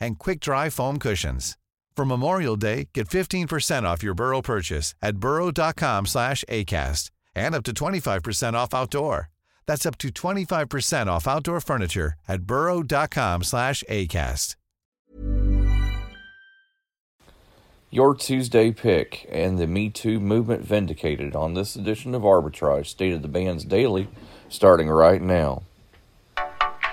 and quick-dry foam cushions. For Memorial Day, get 15% off your Burrow purchase at burrow.com slash ACAST and up to 25% off outdoor. That's up to 25% off outdoor furniture at burrow.com slash ACAST. Your Tuesday pick and the Me Too movement vindicated on this edition of Arbitrage State of the Bands Daily, starting right now.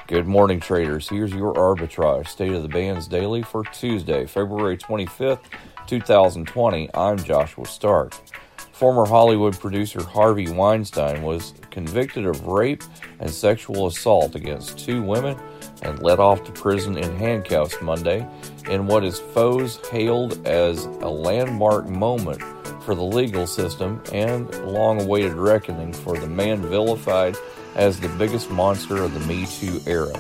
Good morning, traders. Here's your arbitrage state of the bands daily for Tuesday, February 25th, 2020. I'm Joshua Stark. Former Hollywood producer Harvey Weinstein was convicted of rape and sexual assault against two women and led off to prison in handcuffs Monday in what his foes hailed as a landmark moment for the legal system and long awaited reckoning for the man vilified as the biggest monster of the Me Too era.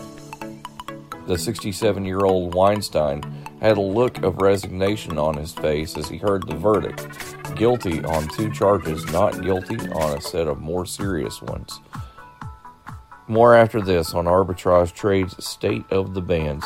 The 67 year old Weinstein had a look of resignation on his face as he heard the verdict guilty on two charges, not guilty on a set of more serious ones. More after this on Arbitrage Trade's State of the Bands.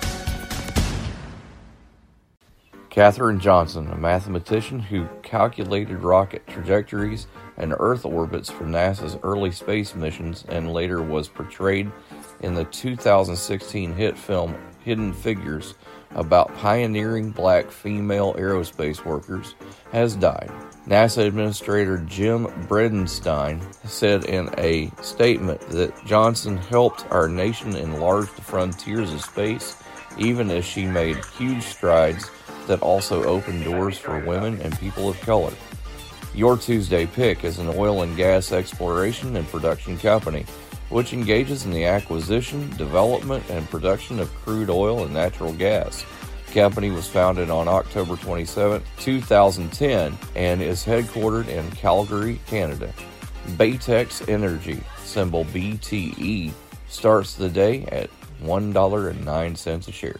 Katherine Johnson, a mathematician who calculated rocket trajectories and Earth orbits for NASA's early space missions and later was portrayed in the 2016 hit film Hidden Figures about pioneering black female aerospace workers, has died. NASA Administrator Jim Bridenstine said in a statement that Johnson helped our nation enlarge the frontiers of space, even as she made huge strides that also opened doors for women and people of color. Your Tuesday Pick is an oil and gas exploration and production company which engages in the acquisition, development, and production of crude oil and natural gas. The company was founded on October 27, 2010, and is headquartered in Calgary, Canada. Baytex Energy, symbol BTE, starts the day at $1.09 a share.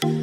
Thank you.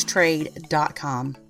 arbitragetrade.com.